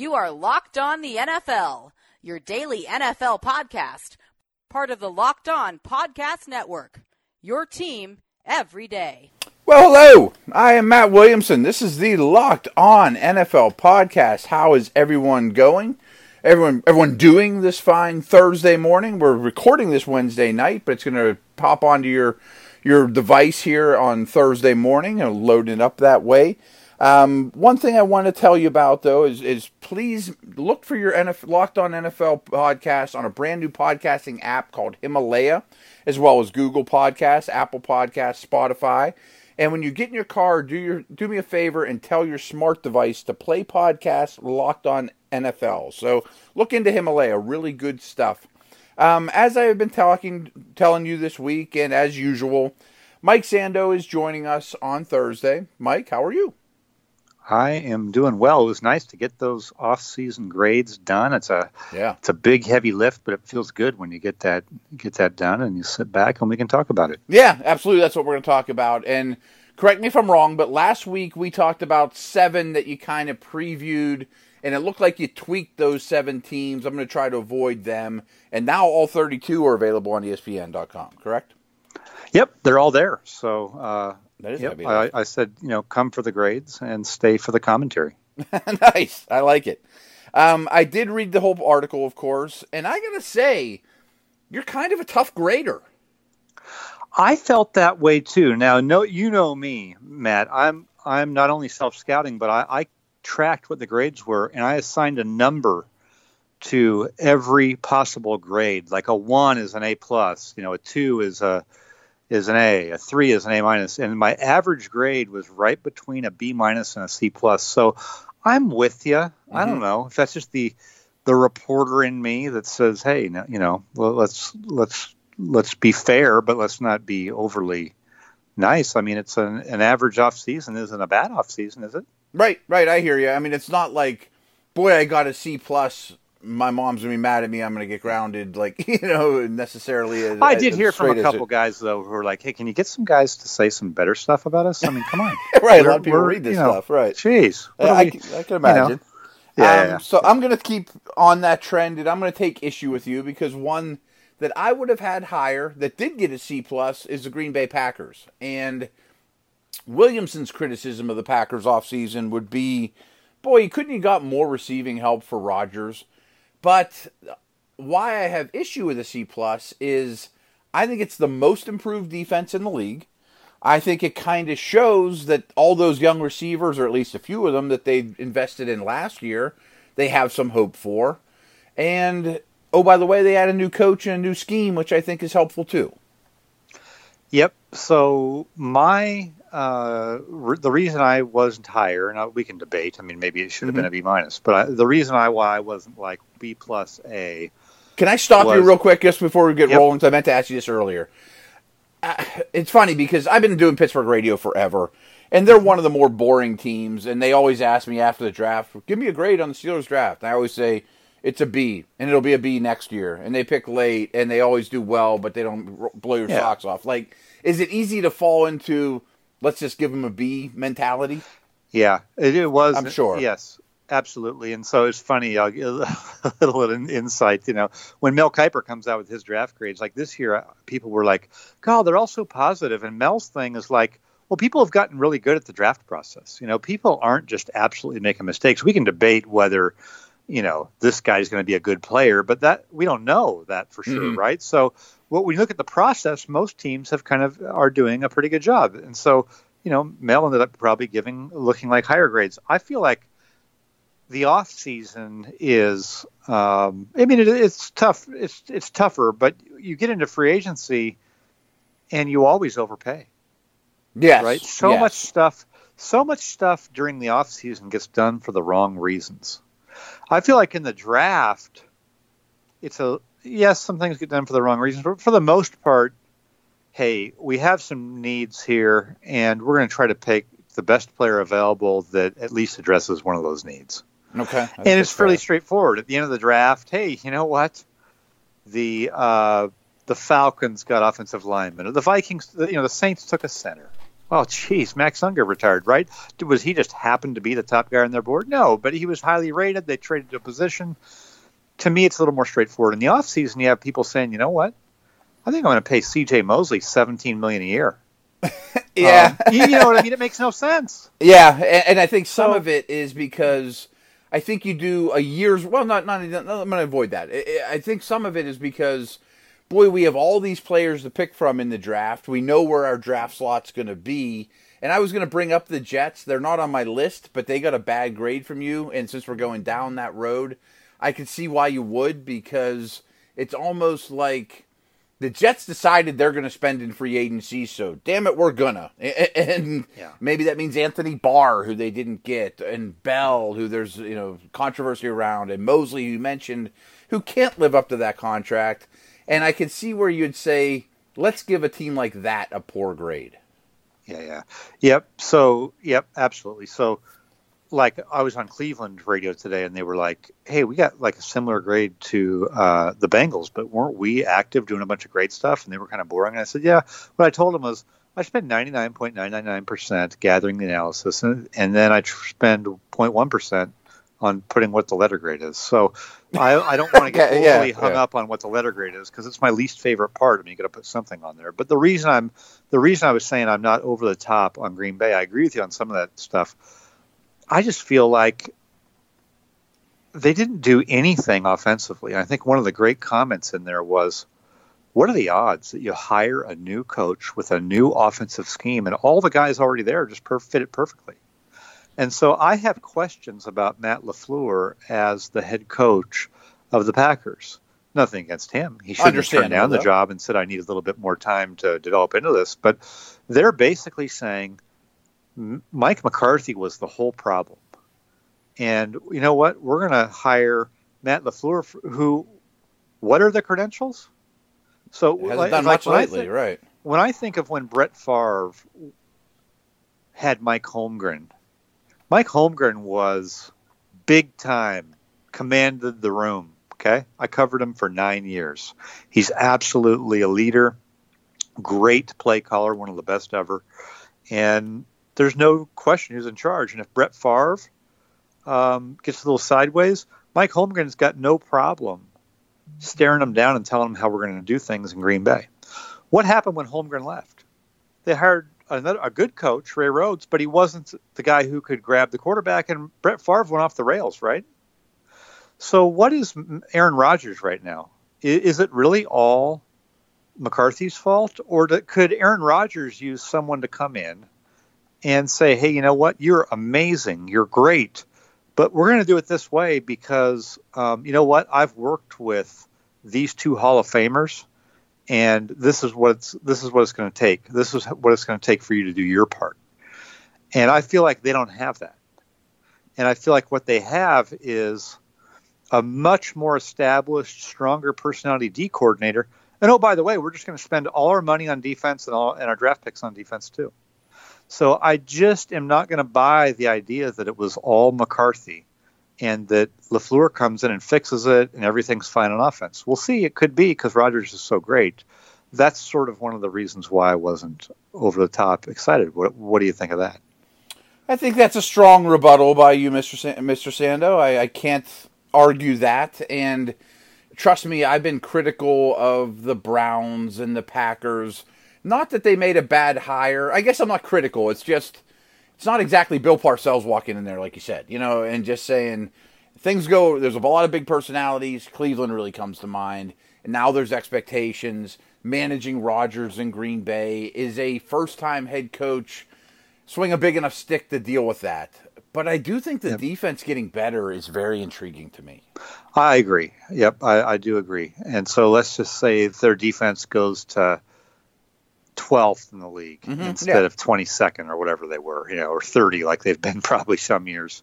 You are Locked On the NFL, your daily NFL podcast, part of the Locked On Podcast Network. Your team every day. Well, hello. I am Matt Williamson. This is the Locked On NFL podcast. How is everyone going? Everyone, everyone doing this fine Thursday morning. We're recording this Wednesday night, but it's going to pop onto your your device here on Thursday morning and load it up that way. Um, one thing I want to tell you about though is, is please look for your NFL, Locked On NFL podcast on a brand new podcasting app called Himalaya, as well as Google Podcasts, Apple Podcasts, Spotify. And when you get in your car, do your do me a favor and tell your smart device to play podcast Locked On NFL. So look into Himalaya, really good stuff. Um, as I have been talking, telling you this week, and as usual, Mike Sando is joining us on Thursday. Mike, how are you? I am doing well. It was nice to get those off-season grades done. It's a yeah, it's a big, heavy lift, but it feels good when you get that get that done and you sit back and we can talk about it. Yeah, absolutely. That's what we're going to talk about. And correct me if I'm wrong, but last week we talked about seven that you kind of previewed, and it looked like you tweaked those seven teams. I'm going to try to avoid them, and now all 32 are available on ESPN.com. Correct? Yep, they're all there. So. Uh, that is yep, I, I, said, you know, come for the grades and stay for the commentary. nice. I like it. Um, I did read the whole article, of course, and I got to say, you're kind of a tough grader. I felt that way too. Now, no, you know me, Matt. I'm I'm not only self scouting, but I, I tracked what the grades were, and I assigned a number to every possible grade. Like a one is an A plus, you know, a two is a is an A, a three is an A minus, and my average grade was right between a B minus and a C plus. So I'm with you. Mm-hmm. I don't mm-hmm. know if that's just the the reporter in me that says, "Hey, you know, well, let's let's let's be fair, but let's not be overly nice." I mean, it's an, an average off season isn't a bad off season, is it? Right, right. I hear you. I mean, it's not like, boy, I got a C plus my mom's gonna be mad at me. I'm gonna get grounded, like you know, necessarily. As, I did hear from a couple guys though who were like, "Hey, can you get some guys to say some better stuff about us?" I mean, come on, right? a lot of people read this you know, stuff, right? Jeez, uh, I, we, I, can imagine. You know? yeah, um, yeah, So I'm gonna keep on that trend, and I'm gonna take issue with you because one that I would have had higher that did get a C plus is the Green Bay Packers, and Williamson's criticism of the Packers offseason would be, boy, couldn't you got more receiving help for Rodgers? But why I have issue with a C plus is I think it's the most improved defense in the league. I think it kind of shows that all those young receivers, or at least a few of them that they invested in last year, they have some hope for. And oh, by the way, they had a new coach and a new scheme, which I think is helpful too. Yep. So my uh, re- the reason I wasn't higher, and we can debate. I mean, maybe it should have mm-hmm. been a B minus, but I, the reason I why I wasn't like B plus A. Can I stop was, you real quick just before we get yep. rolling? Because I meant to ask you this earlier. Uh, it's funny because I've been doing Pittsburgh radio forever, and they're one of the more boring teams. And they always ask me after the draft, "Give me a grade on the Steelers draft." And I always say it's a B, and it'll be a B next year. And they pick late, and they always do well, but they don't blow your yeah. socks off. Like, is it easy to fall into? Let's just give him a B mentality? Yeah, it, it was. I'm sure. Yes, absolutely. And so it's funny. I'll give a little insight. You know, when Mel Kiper comes out with his draft grades, like this year, uh, people were like, "God, they're all so positive." And Mel's thing is like, well, people have gotten really good at the draft process. You know, people aren't just absolutely making mistakes. We can debate whether, you know, this guy's going to be a good player, but that we don't know that for sure, mm-hmm. right? So when you look at the process, most teams have kind of are doing a pretty good job. And so, you know, Mel ended up probably giving looking like higher grades. I feel like the off season is um, I mean it, it's tough it's it's tougher, but you get into free agency and you always overpay. yeah Right? So yes. much stuff so much stuff during the off season gets done for the wrong reasons. I feel like in the draft it's a yes, some things get done for the wrong reasons, but for the most part, hey, we have some needs here, and we're going to try to pick the best player available that at least addresses one of those needs. Okay, and it's fairly straightforward. At the end of the draft, hey, you know what? The uh, the Falcons got offensive linemen. The Vikings, you know, the Saints took a center. Well, geez, Max Unger retired, right? Was he just happened to be the top guy on their board? No, but he was highly rated. They traded a position. To me, it's a little more straightforward. In the offseason, you have people saying, you know what? I think I'm going to pay C.J. Mosley 17 million a year. yeah, um, you, you, know what I mean. It makes no sense. Yeah, and, and I think some so, of it is because I think you do a year's. Well, not not. I'm going to avoid that. I think some of it is because boy, we have all these players to pick from in the draft. We know where our draft slot's going to be. And I was going to bring up the Jets. They're not on my list, but they got a bad grade from you. And since we're going down that road, I can see why you would because it's almost like the Jets decided they're going to spend in free agency. So damn it, we're gonna. And yeah. maybe that means Anthony Barr, who they didn't get, and Bell, who there's you know controversy around, and Mosley, who you mentioned, who can't live up to that contract. And I could see where you'd say, let's give a team like that a poor grade. Yeah, yeah. Yep. So, yep, absolutely. So, like, I was on Cleveland radio today and they were like, hey, we got like a similar grade to uh, the Bengals, but weren't we active doing a bunch of great stuff? And they were kind of boring. And I said, yeah. What I told them was, I spent 99.999% gathering the analysis, and, and then I spend 0.1% on putting what the letter grade is. So I, I don't want to get okay, overly yeah, hung yeah. up on what the letter grade is because it's my least favorite part. I mean, you got to put something on there. But the reason I'm the reason I was saying I'm not over the top on Green Bay, I agree with you on some of that stuff. I just feel like they didn't do anything offensively. I think one of the great comments in there was, "What are the odds that you hire a new coach with a new offensive scheme and all the guys already there just per- fit it perfectly?" And so I have questions about Matt LaFleur as the head coach of the Packers. Nothing against him. He should have turned down the job and said, I need a little bit more time to develop into this. But they're basically saying Mike McCarthy was the whole problem. And you know what? We're going to hire Matt LaFleur, who, what are the credentials? So, hasn't like, done much like lately, think, right? When I think of when Brett Favre had Mike Holmgren Mike Holmgren was big time, commanded the room. Okay. I covered him for nine years. He's absolutely a leader, great play caller, one of the best ever. And there's no question who's in charge. And if Brett Favre um, gets a little sideways, Mike Holmgren's got no problem staring him down and telling him how we're going to do things in Green Bay. What happened when Holmgren left? They hired another a good coach, Ray Rhodes, but he wasn't the guy who could grab the quarterback. And Brett Favre went off the rails, right? So, what is Aaron Rodgers right now? Is it really all McCarthy's fault, or could Aaron Rodgers use someone to come in and say, "Hey, you know what? You're amazing. You're great." But we're going to do it this way because, um, you know what? I've worked with these two Hall of Famers and this is what it's this is what it's going to take. This is what it's going to take for you to do your part. And I feel like they don't have that. And I feel like what they have is a much more established, stronger personality D coordinator. And oh, by the way, we're just going to spend all our money on defense and all and our draft picks on defense too. So I just am not going to buy the idea that it was all McCarthy and that LaFleur comes in and fixes it and everything's fine on offense. We'll see. It could be because Rodgers is so great. That's sort of one of the reasons why I wasn't over the top excited. What, what do you think of that? I think that's a strong rebuttal by you, Mr. Sa- Mr. Sando. I, I can't argue that. And trust me, I've been critical of the Browns and the Packers. Not that they made a bad hire. I guess I'm not critical. It's just it's not exactly Bill Parcells walking in there, like you said, you know, and just saying things go. There's a lot of big personalities. Cleveland really comes to mind, and now there's expectations. Managing Rodgers in Green Bay is a first-time head coach. Swing a big enough stick to deal with that. But I do think the yep. defense getting better is very intriguing to me. I agree. Yep, I, I do agree. And so let's just say their defense goes to 12th in the league mm-hmm. instead yeah. of 22nd or whatever they were, you know, or 30 like they've been probably some years.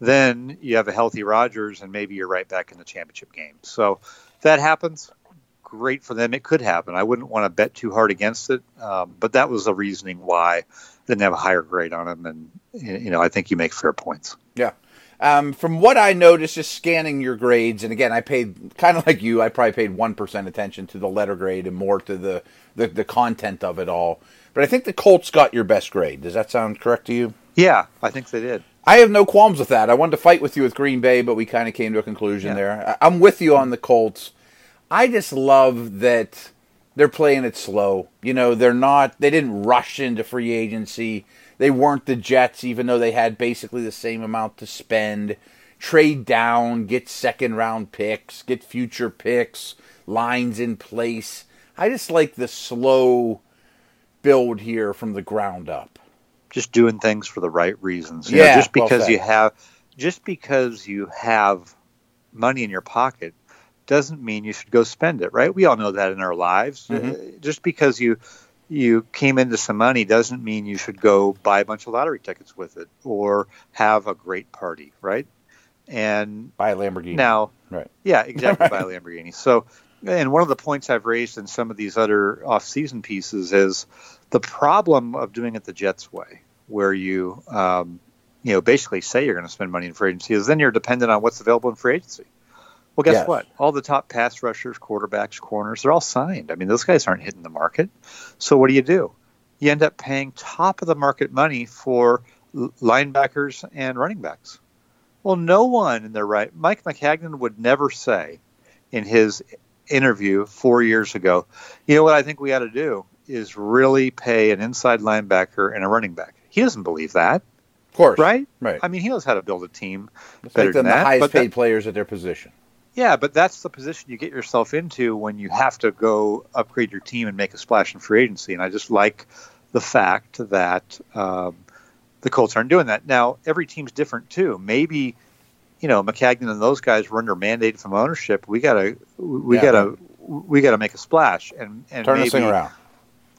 Then you have a healthy Rodgers, and maybe you're right back in the championship game. So that happens. Great for them. It could happen. I wouldn't want to bet too hard against it, um, but that was the reasoning why I didn't have a higher grade on him. And you know, I think you make fair points. Yeah. Um, from what I noticed, just scanning your grades, and again, I paid kind of like you. I probably paid one percent attention to the letter grade and more to the, the the content of it all. But I think the Colts got your best grade. Does that sound correct to you? Yeah, I think they did. I have no qualms with that. I wanted to fight with you with Green Bay, but we kind of came to a conclusion Yeah. there. I'm with you on the Colts. I just love that they're playing it slow. You know, they're not. They didn't rush into free agency. They weren't the Jets, even though they had basically the same amount to spend. Trade down, get second round picks, get future picks, lines in place. I just like the slow build here from the ground up. just doing things for the right reasons. You Yeah, know, just because said. you have just because you have money in your pocket doesn't mean you should go spend it, right? We all know that in our lives. Mm-hmm. Uh, just because you you came into some money doesn't mean you should go buy a bunch of lottery tickets with it or have a great party, right? And Buy a Lamborghini. now, Right. yeah, exactly, buy a Lamborghini. So, and one of the points I've raised in some of these other off-season pieces is the problem of doing it the Jets way, where you, um, you know, basically say you're going to spend money in free agency, is then you're dependent on what's available in free agency. Well, guess Yes. what? All the top pass rushers, quarterbacks, corners, they're all signed. I mean, those guys aren't hitting the market. So what do you do? You end up paying top of the market money for linebackers and running backs. Well, no one in their right. Mike Maccagnan would never say in his interview four years ago, you know what I think we got to do is really pay an inside linebacker and a running back. He doesn't believe that, Of course. right? Right. I mean, he knows how to build a team Let's better make them than the that. highest paid that- players at their position. Yeah, but that's the position you get yourself into when you have to go upgrade your team and make a splash in free agency. And I just like the fact that um, the Colts aren't doing that. Now, every team's different too. Maybe, you know, Maccagnan and those guys were under mandate from ownership. We gotta, we Yeah. gotta, we gotta make a splash. And and Turn maybe, this thing around.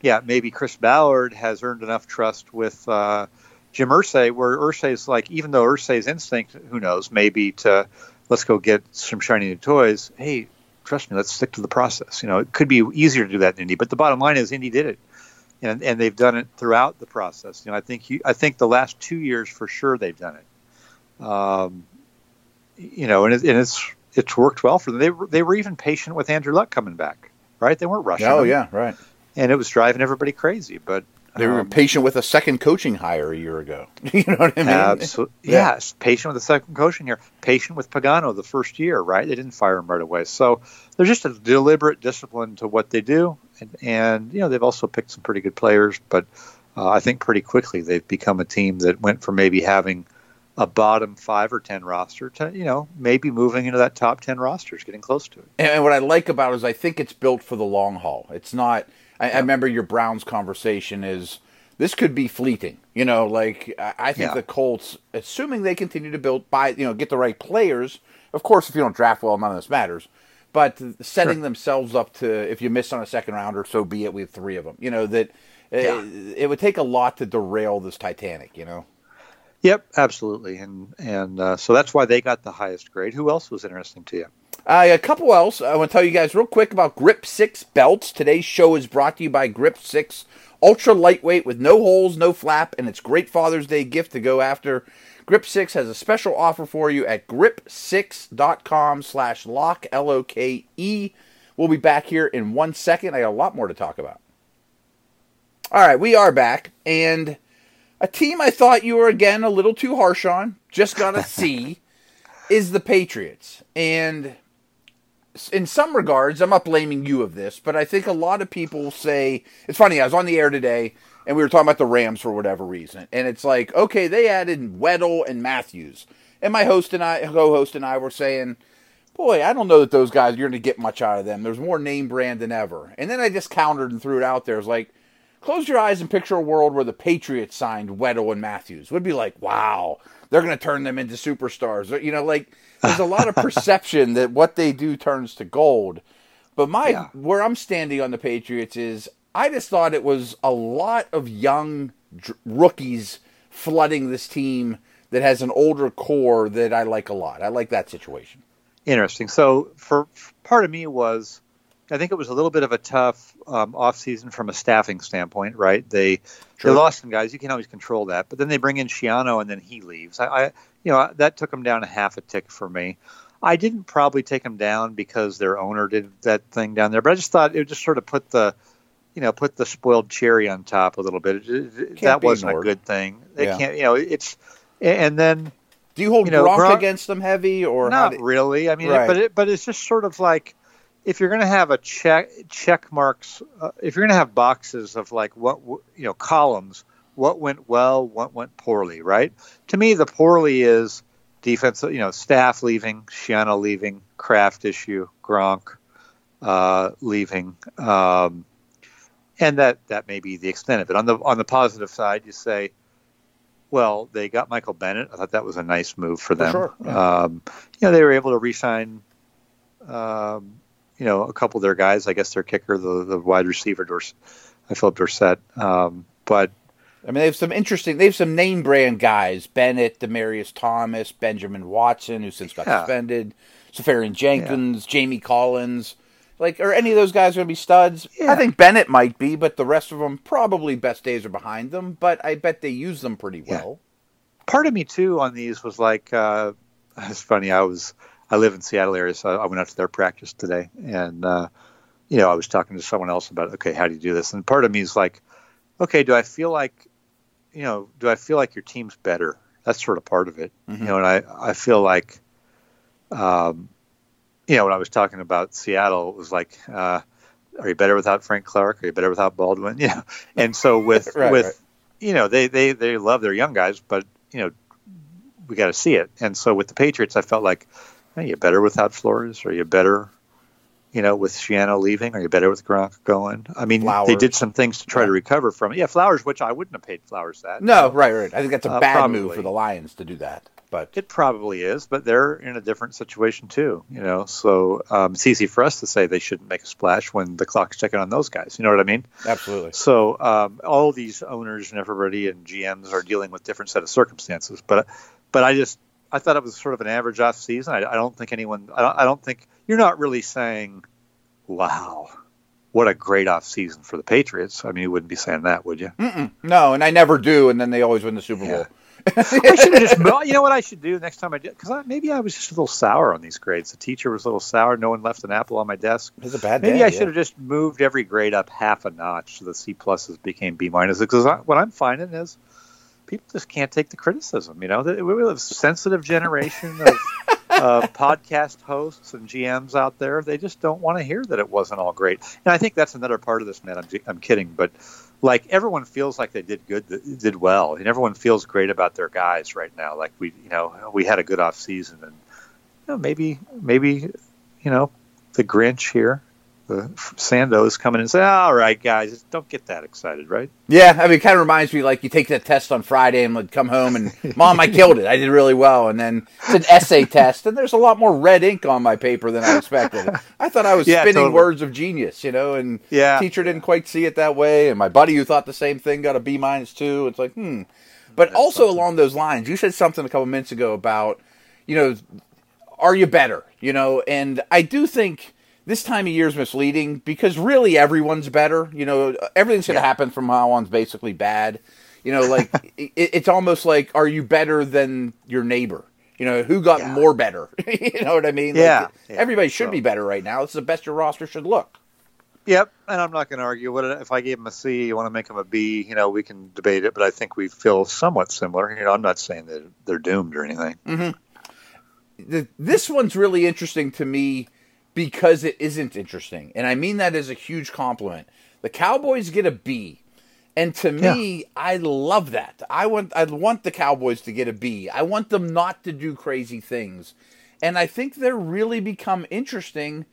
yeah, maybe Chris Ballard has earned enough trust with uh, Jim Irsay, where Irsay's like, even though Irsay's instinct, who knows, maybe to let's go get some shiny new toys. Hey, trust me, let's stick to the process. You know, it could be easier to do that in Indy, but the bottom line is Indy did it, and and they've done it throughout the process. You know, I think you, I think the last two years for sure they've done it. Um, you know, and, it, and it's it's worked well for them. They were, they were even patient with Andrew Luck coming back, right? They weren't rushing. Oh him yeah, right. and it was driving everybody crazy. But They were um, patient with a second coaching hire a year ago. you know what I mean? absolutely, Yeah. yes, patient with a second coaching here, patient with Pagano the first year, right? They didn't fire him right away, so they're just a deliberate discipline to what they do, and, and you know they've also picked some pretty good players, but uh, I think pretty quickly they've become a team that went from maybe having a bottom five or ten roster to you know maybe moving into that top ten rosters, getting close to it. And, and what I like about it is I think it's built for the long haul. It's not. I, I remember your Browns conversation is this could be fleeting. You know, like I, think Yeah. the Colts, assuming they continue to build by you know get the right players. Of course, if you don't draft well, none of this matters. But setting themselves up to if you miss on a second rounder, so be it. We have three of them. You know that uh, Yeah. it would take a lot to derail this Titanic. You know. Yep, absolutely, and and uh, so that's why they got the highest grade. Who else was interesting to you? Uh, a couple else. I want to tell you guys real quick about Grip 6 belts. Today's show is brought to you by Grip 6. Ultra lightweight with no holes, no flap, and it's great Father's Day gift to go after. Grip 6 has a special offer for you at grip6.com slash lock, L-O-K-E. We'll be back here in one second. I got a lot more to talk about. All right, we are back, and a team I thought you were, again, a little too harsh on, just got a C, is the Patriots. And in some regards, I'm not blaming you of this, but I think a lot of people say it's funny. I was on the air today, and we were talking about the Rams for whatever reason, and it's like, okay, they added Weddle and Matthews, and my host and I, co-host and I, were saying, boy, I don't know that those guys you're going to get much out of them. There's more name brand than ever, and then I just countered and threw it out there. It's like, close your eyes and picture a world where the Patriots signed Weddle and Matthews. Would be like, wow, they're going to turn them into superstars. You know, like there's a lot of perception that what they do turns to gold. But my Yeah. where I'm standing on the Patriots is I just thought it was a lot of young dr- rookies flooding this team that has an older core that I like a lot. I like that situation. Interesting. So for, for part of me was I think it was a little bit of a tough um, off season from a staffing standpoint, right? They True. they lost some guys. You can't always control that, but then they bring in Schiano and then he leaves. I, I you know that took him down a half a tick for me. I didn't probably take him down because their owner did that thing down there, but I just thought it just sort of put the you know put the spoiled cherry on top a little bit. that wasn't ignored. a good thing. They yeah. can't you know it's and then. Do you hold you know, Gronk, Gronk against them heavy or not really? I mean, right. but it, but it's just sort of like if you're going to have a check check marks, uh, if you're going to have boxes of like what you know columns, what went well, what went poorly, right? To me, the poorly is defense. You know, staff leaving, Schiano leaving, Kraft issue, Gronk uh, leaving, um, and that that may be the extent of it. On the on the positive side, you say. Well, they got Michael Bennett. I thought that was a nice move for them. For sure, yeah. um, you know, they were able to re-sign um, you know, a couple of their guys. I guess their kicker, the the wide receiver, Dors- Phillip Dorsett. Um, but I mean, they have some interesting. They have some name brand guys: Bennett, Demaryius Thomas, Benjamin Watson, who since got yeah. suspended, Seferian Jenkins, yeah. Jamie Collins. Like, are any of those guys going to be studs? Yeah. I think Bennett might be, but the rest of them probably best days are behind them. But I bet they use them pretty well. Part of me too on these was like, uh, it's funny. I was I live in Seattle area, so I went out to their practice today, and uh, you know, I was talking to someone else about, okay, how do you do this? And part of me is like, okay, do I feel like, you know, do I feel like your team's better? That's sort of part of it, mm-hmm. you know. And I, I feel like, um, you know, when I was talking about Seattle, it was like, uh, are you better without Frank Clark? Are you better without Baldwin? Yeah. And so with right, with, right. you know, they they they love their young guys, but you know, we got to see it. And so with the Patriots, I felt like are you better without Flores? Are you better, you know, with Schiano leaving? Are you better with Gronk going? I mean, Flowers. they did some things to try yeah. to recover from it. Yeah, Flowers, which I wouldn't have paid Flowers that. No, right, right. I think that's a uh, bad probably. move for the Lions to do that. But it probably is, but they're in a different situation too, you know. So um, it's easy for us to say they shouldn't make a splash when the clock's ticking on those guys. You know what I mean? Absolutely. So um, all these owners and everybody and GMs are dealing with different set of circumstances, but but I just I thought it was sort of an average off season. I, I don't think anyone. I don't, I don't, think you're not really saying, "Wow, what a great off season for the Patriots." I mean, you wouldn't be saying that, would you? Mm-mm. No, and I never do. And then they always win the Super Bowl. I should have just. You know what I should do next time I do? Because maybe I was just a little sour on these grades. The teacher was a little sour. No one left an apple on my desk. It was a bad. Maybe day, I should have just moved every grade up half a notch so the C pluses became B minuses. Because what I'm finding is people just can't take the criticism. You know, we have a sensitive generation of uh, podcast hosts and GMs out there. They just don't want to hear that it wasn't all great. And I think that's another part of this, man. I'm, I'm kidding, but like everyone feels like they did good, did well, and everyone feels great about their guys right now. Like we, you know, we had a good off season, and you know, maybe, maybe, you know, the Grinch here the Sandos coming and say, "All right, guys, don't get that excited, right?" Yeah, I mean, it kind of reminds me like you take that test on Friday and would come home and, "Mom, I killed it. I did really well." And then it's an essay test, and there's a lot more red ink on my paper than I expected. I thought I was yeah, spinning totally. words of genius, you know, and yeah. teacher didn't quite see it that way, and my buddy who thought the same thing got a B minus two. It's like, hmm. But That's also something. along those lines, you said something a couple minutes ago about, you know, are you better? You know, and I do think this time of year is misleading because really everyone's better. You know, everything's going to yeah. happen from now on's basically bad. You know, like it, it's almost like, are you better than your neighbor? You know, who got yeah. more better? you know what I mean? Yeah. Like, yeah. Everybody should so. be better right now. It's the best your roster should look. Yep, and I'm not going to argue. What if I gave him a C? You want to make him a B? You know, we can debate it, but I think we feel somewhat similar. You know, I'm not saying that they're doomed or anything. Mm-hmm. The, this one's really interesting to me because it isn't interesting. And I mean that as a huge compliment. The Cowboys get a B. And to me, yeah. I love that. I want I want the Cowboys to get a B. I want them not to do crazy things. And I think they're really become interesting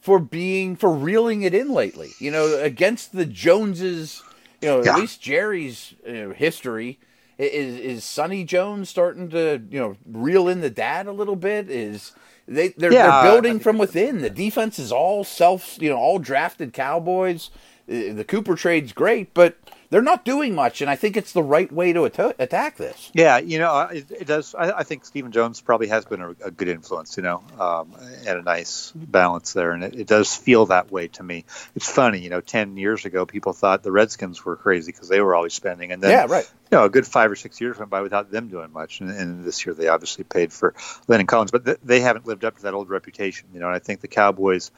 for being for reeling it in lately. You know, against the Joneses, you know, yeah. at least Jerry's you know, history is is Sonny Jones starting to, you know, reel in the dad a little bit? Is they they're, yeah, they're building from within. The defense is all self, you know, all drafted Cowboys. Uh, the Cooper trade's great, but they're not doing much, and I think it's the right way to at- attack this. Yeah, you know, it, it does. I, I, think Stephen Jones probably has been a, a good influence, you know, um, and a nice balance there, and it, it, does feel that way to me. It's funny, you know, ten years ago, people thought the Redskins were crazy because they were always spending, and then yeah, right. You know, a good five or six years went by without them doing much, and, and this year they obviously paid for Landon Collins, but th- they haven't lived up to that old reputation, you know. And I think the Cowboys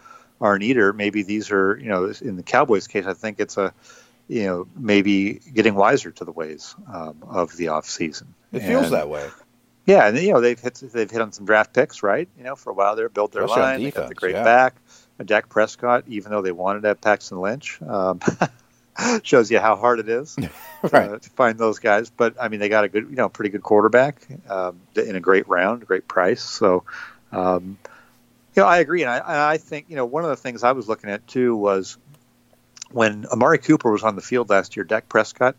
aren't either. Maybe these are, you know, in the Cowboys' case, I think it's a you know, maybe getting wiser to the ways um, of the off season. It feels that way. Yeah, and you know they've hit they've hit on some draft picks, right? You know, for a while they built their Especially line, defense, they got the great yeah. back. Dak Prescott, even though they wanted to have Paxton Lynch, um, shows you how hard it is right. uh, to find those guys. But I mean, they got a good, you know, pretty good quarterback um, in a great round, great price. So, um, know, I agree, and I, and I think you know one of the things I was looking at too was when Amari Cooper was on the field last year, Dak Prescott,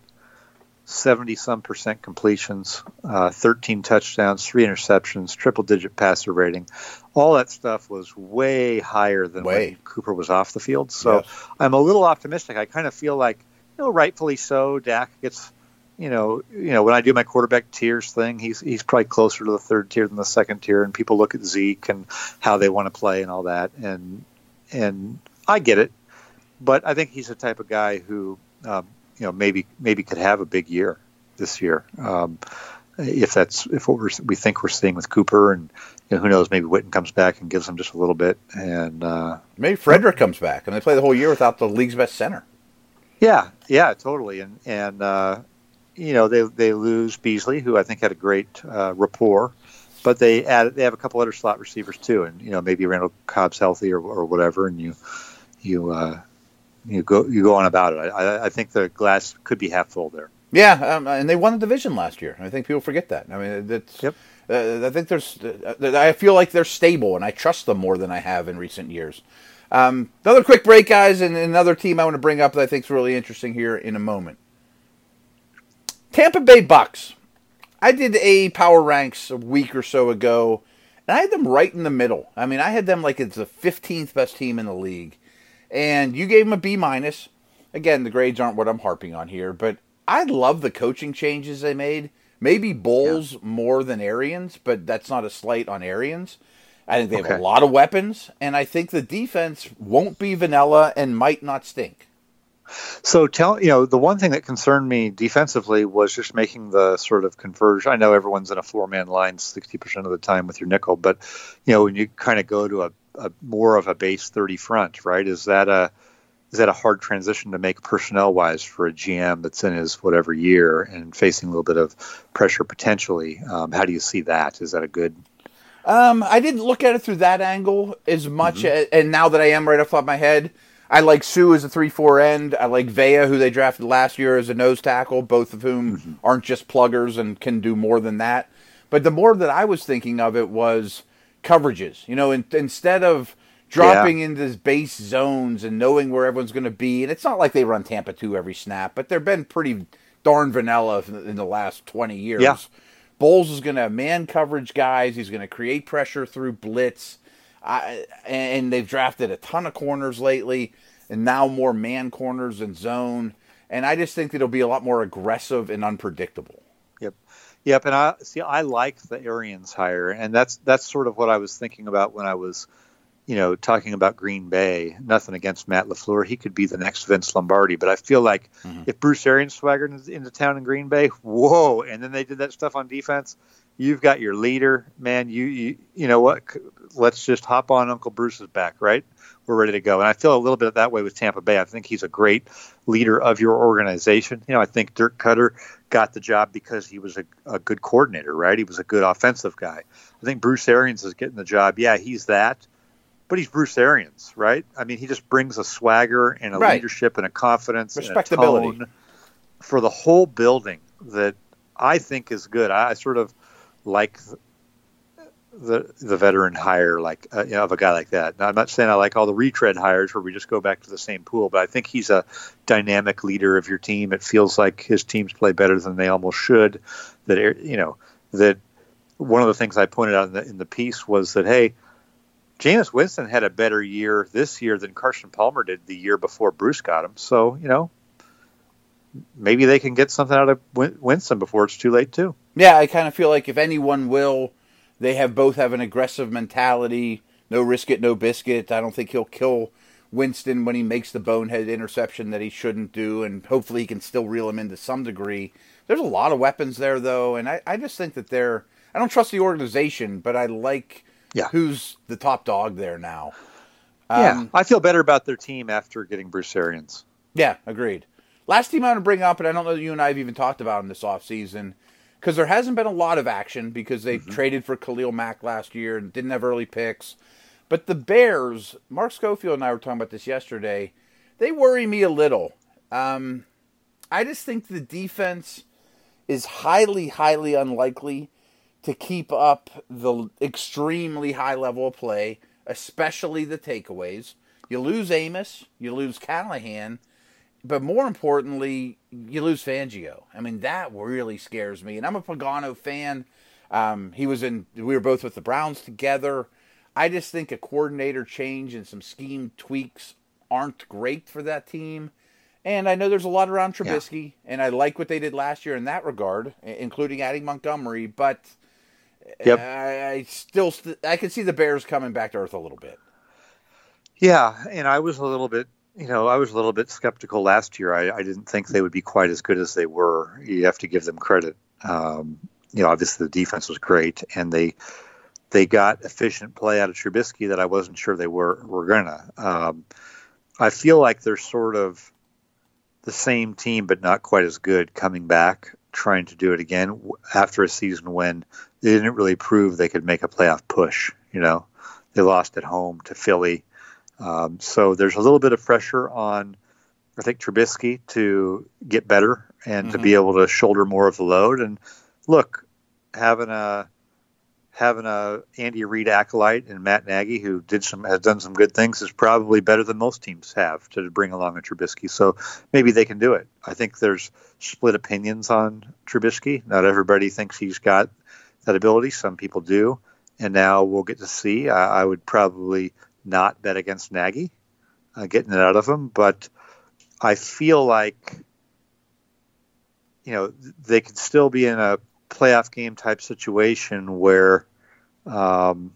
70 some percent completions, uh, 13 touchdowns, three interceptions, triple digit passer rating. All that stuff was way higher than way. when Cooper was off the field. So yes. I'm a little optimistic. I kind of feel like, you know, rightfully so, Dak gets. You know, you know, when I do my quarterback tiers thing, he's he's probably closer to the third tier than the second tier, and people look at Zeke and how they want to play and all that, and and I get it but I think he's the type of guy who, um, you know, maybe maybe could have a big year this year. Um, if that's if what we're, we think we're seeing with Cooper, and you know, who knows, maybe Witten comes back and gives him just a little bit, and uh, maybe Frederick comes back and they play the whole year without the league's best center. Yeah, yeah, totally, and and uh, you know they they lose Beasley, who I think had a great uh, rapport. But they add they have a couple other slot receivers too, and you know maybe Randall Cobb's healthy or, or whatever, and you you uh, you go you go on about it. I, I think the glass could be half full there. Yeah, um, and they won the division last year. I think people forget that. I mean, it's, yep. Uh, I think there's. Uh, I feel like they're stable, and I trust them more than I have in recent years. Um, another quick break, guys, and another team I want to bring up that I think is really interesting here in a moment. Tampa Bay Bucks. I did a power ranks a week or so ago, and I had them right in the middle. I mean, I had them like it's the 15th best team in the league and you gave them a B minus. Again, the grades aren't what I'm harping on here, but I love the coaching changes they made. Maybe Bowles yeah. more than Arians, but that's not a slight on Arians. I think they have Okay. a lot of weapons, and I think the defense won't be vanilla and might not stink. So tell you know the one thing that concerned me defensively was just making the sort of conversion. I know everyone's in a four man line sixty percent of the time with your nickel, but you know when you kind of go to a, a more of a base thirty front, right? Is that a is that a hard transition to make personnel wise for a GM that's in his whatever year and facing a little bit of pressure potentially? Um, how do you see that? Is that a good? Um, I didn't look at it through that angle as much, as, and now that I am right off the top of my head, I like Suh as a three-four end. I like Vea, who they drafted last year as a nose tackle, both of whom mm-hmm. aren't just pluggers and can do more than that. But the more that I was thinking of it was coverages. You know, in, instead of dropping into this base zones and knowing where everyone's going to be, and it's not like they run Tampa two every snap, but they've been pretty darn vanilla in the last twenty years. Yeah. Bowles is going to have man coverage guys. He's going to create pressure through blitz. I, and they've drafted a ton of corners lately, and now more man corners and zone. And I just think that it'll be a lot more aggressive and unpredictable. Yep, yep. And I see. I like the Arians hire, and that's that's sort of what I was thinking about when I was, you know, talking about Green Bay. Nothing against Matt Lafleur; he could be the next Vince Lombardi. But I feel like mm-hmm. if Bruce Arians swaggered into town in Green Bay, whoa! And then they did that stuff on defense. You've got your leader, man. You you you know what? Let's just hop on Uncle Bruce's back, right? We're ready to go. And I feel a little bit that way with Tampa Bay. I think he's a great leader of your organization. You know, I think Dirk Koetter got the job because he was a, a good coordinator, right? He was a good offensive guy. I think Bruce Arians is getting the job. Yeah, he's that, but he's Bruce Arians, right? I mean, he just brings a swagger and a Right. leadership and a confidence, and a Respectability. tone for the whole building that I think is good. I sort of like the the veteran hire like uh, you know, of a guy like that. Now, I'm not saying I like all the retread hires where we just go back to the same pool, but I think he's a dynamic leader of your team. It feels like his teams play better than they almost should. That er- you know that one of the things I pointed out in the in the piece was that hey, Jameis Winston had a better year this year than Carson Palmer did the year before Bruce got him. So you know. maybe they can get something out of Winston before it's too late too. Yeah, I kind of feel like if anyone will, they have both have an aggressive mentality. No risk it, no biscuit. I don't think he'll kill Winston when he makes the bonehead interception that he shouldn't do, and hopefully he can still reel him in to some degree. There's a lot of weapons there, though, and I, I just think that they're. I don't trust the organization, but I like Yeah. who's the top dog there now. yeah, Um, I feel better about their team after getting Bruce Arians. Yeah, agreed. Last team I want to bring up, and I don't know that you and I have even talked about in this offseason, because there hasn't been a lot of action because they traded for Khalil Mack last year and didn't have early picks. But the Bears, Mark Schofield and I were talking about this yesterday, they worry me a little. Um, I just think the defense is highly, highly unlikely to keep up the extremely high level of play, especially the takeaways. You lose Amos, you lose Callahan, but more importantly, you lose Fangio. I mean, that really scares me. And I'm a Pagano fan. Um, he was in. We were both with the Browns together. I just think a coordinator change and some scheme tweaks aren't great for that team. And I know there's a lot around Trubisky, and I like what they did last year in that regard, including adding Montgomery. But Yep. I, I still, st- I can see the Bears coming back to earth a little bit. Yeah, and I was a little bit, you know, I was a little bit skeptical last year. I, I didn't think they would be quite as good as they were. You have to give them credit. Um, you know, obviously the defense was great, and they they got efficient play out of Trubisky that I wasn't sure they were were gonna. Um, I feel like they're sort of the same team, but not quite as good, coming back trying to do it again after a season when they didn't really prove they could make a playoff push. You know, they lost at home to Philly. Um, so there's a little bit of pressure on, I think, Trubisky to get better and to be able to shoulder more of the load. And look, having a having a Andy Reid acolyte and Matt Nagy who did some has done some good things is probably better than most teams have to bring along a Trubisky. So maybe they can do it. I think there's split opinions on Trubisky. Not everybody thinks he's got that ability. Some people do, and now we'll get to see. I, I would probably not bet against Nagy, uh, getting it out of him, but I feel like you know they could still be in a playoff game type situation where um,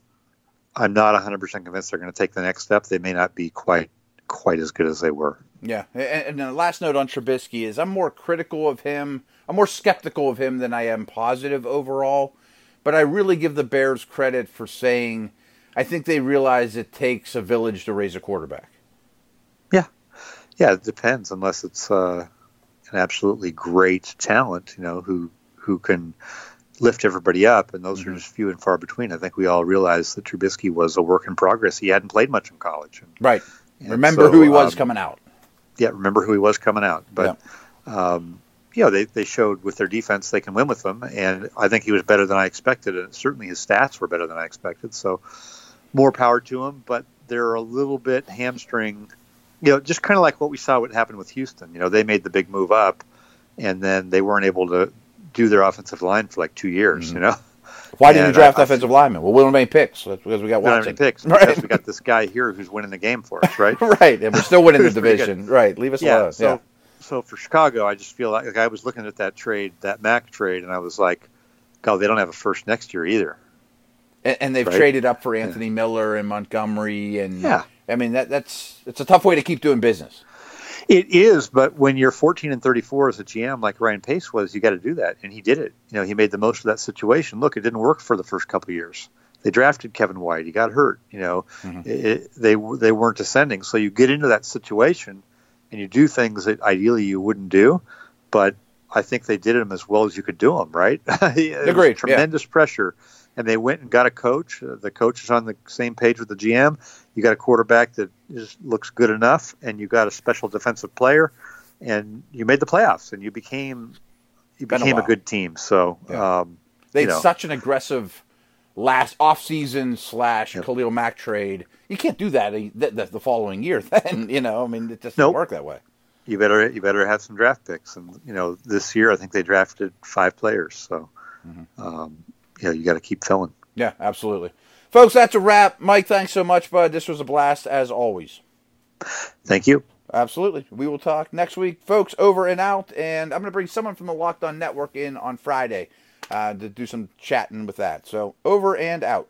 I'm not 100% convinced they're going to take the next step. They may not be quite quite as good as they were. Yeah, and, and the last note on Trubisky is I'm more critical of him. I'm more skeptical of him than I am positive overall. But I really give the Bears credit for saying I think they realize it takes a village to raise a quarterback. Yeah, yeah, it depends unless it's uh, an absolutely great talent, you know, who who can lift everybody up, and those are just few and far between. I think we all realize that Trubisky was a work in progress. He hadn't played much in college. And, Right. and Remember so, who he was um, coming out. yeah, remember who he was coming out. But um, you know, they, they showed with their defense they can win with them, and I think he was better than I expected, and certainly his stats were better than I expected. So more power to them, but they're a little bit hamstring. You know, just kind of like what we saw what happened with Houston. You know, they made the big move up, and then they weren't able to do their offensive line for like two years. Mm-hmm. You know, Why didn't you uh, draft I- I offensive linemen? Well, we don't have any picks. That's because we got Watson. any picks Right. because we got this guy here who's winning the game for us, right? right, and we're still winning the division. Right, leave us yeah. alone. So, yeah. so for Chicago, I just feel like, like I was looking at that trade, that Mack trade, and I was like, God, they don't have a first next year either. And, and they've Right? traded up for Anthony Miller and Montgomery, and Yeah. I mean that that's it's a tough way to keep doing business. It is, but when you're 14 and 34 as a GM, like Ryan Pace was, you got to do that, and he did it. You know, he made the most of that situation. Look, it didn't work for the first couple of years. They drafted Kevin White. He got hurt. You know, mm-hmm. it, they they weren't ascending. So you get into that situation, and you do things that ideally you wouldn't do, but I think they did them as well as you could do them. Right? Agreed, yeah. Tremendous pressure, and they went and got a coach. Uh, The coach is on the same page with the GM. You got a quarterback that just looks good enough, and you got a special defensive player, and you made the playoffs, and you became you a became a, while. good team. So. Yeah. Um, They had know. such an aggressive last off season slash Yep. Khalil Mack trade. You can't do that the, the, the following year. Then you know, I mean, it just doesn't Nope. work that way. you better you better have some draft picks. And you know, this year I think they drafted five players, so Mm-hmm. um, you know you got to keep filling. Yeah, absolutely, folks. That's a wrap. Mike, thanks so much, bud. This was a blast as always. Thank you. Absolutely. We will talk next week, folks. Over and out. And I'm going to bring someone from the Locked On Network in on Friday uh, to do some chatting with that. So over and out.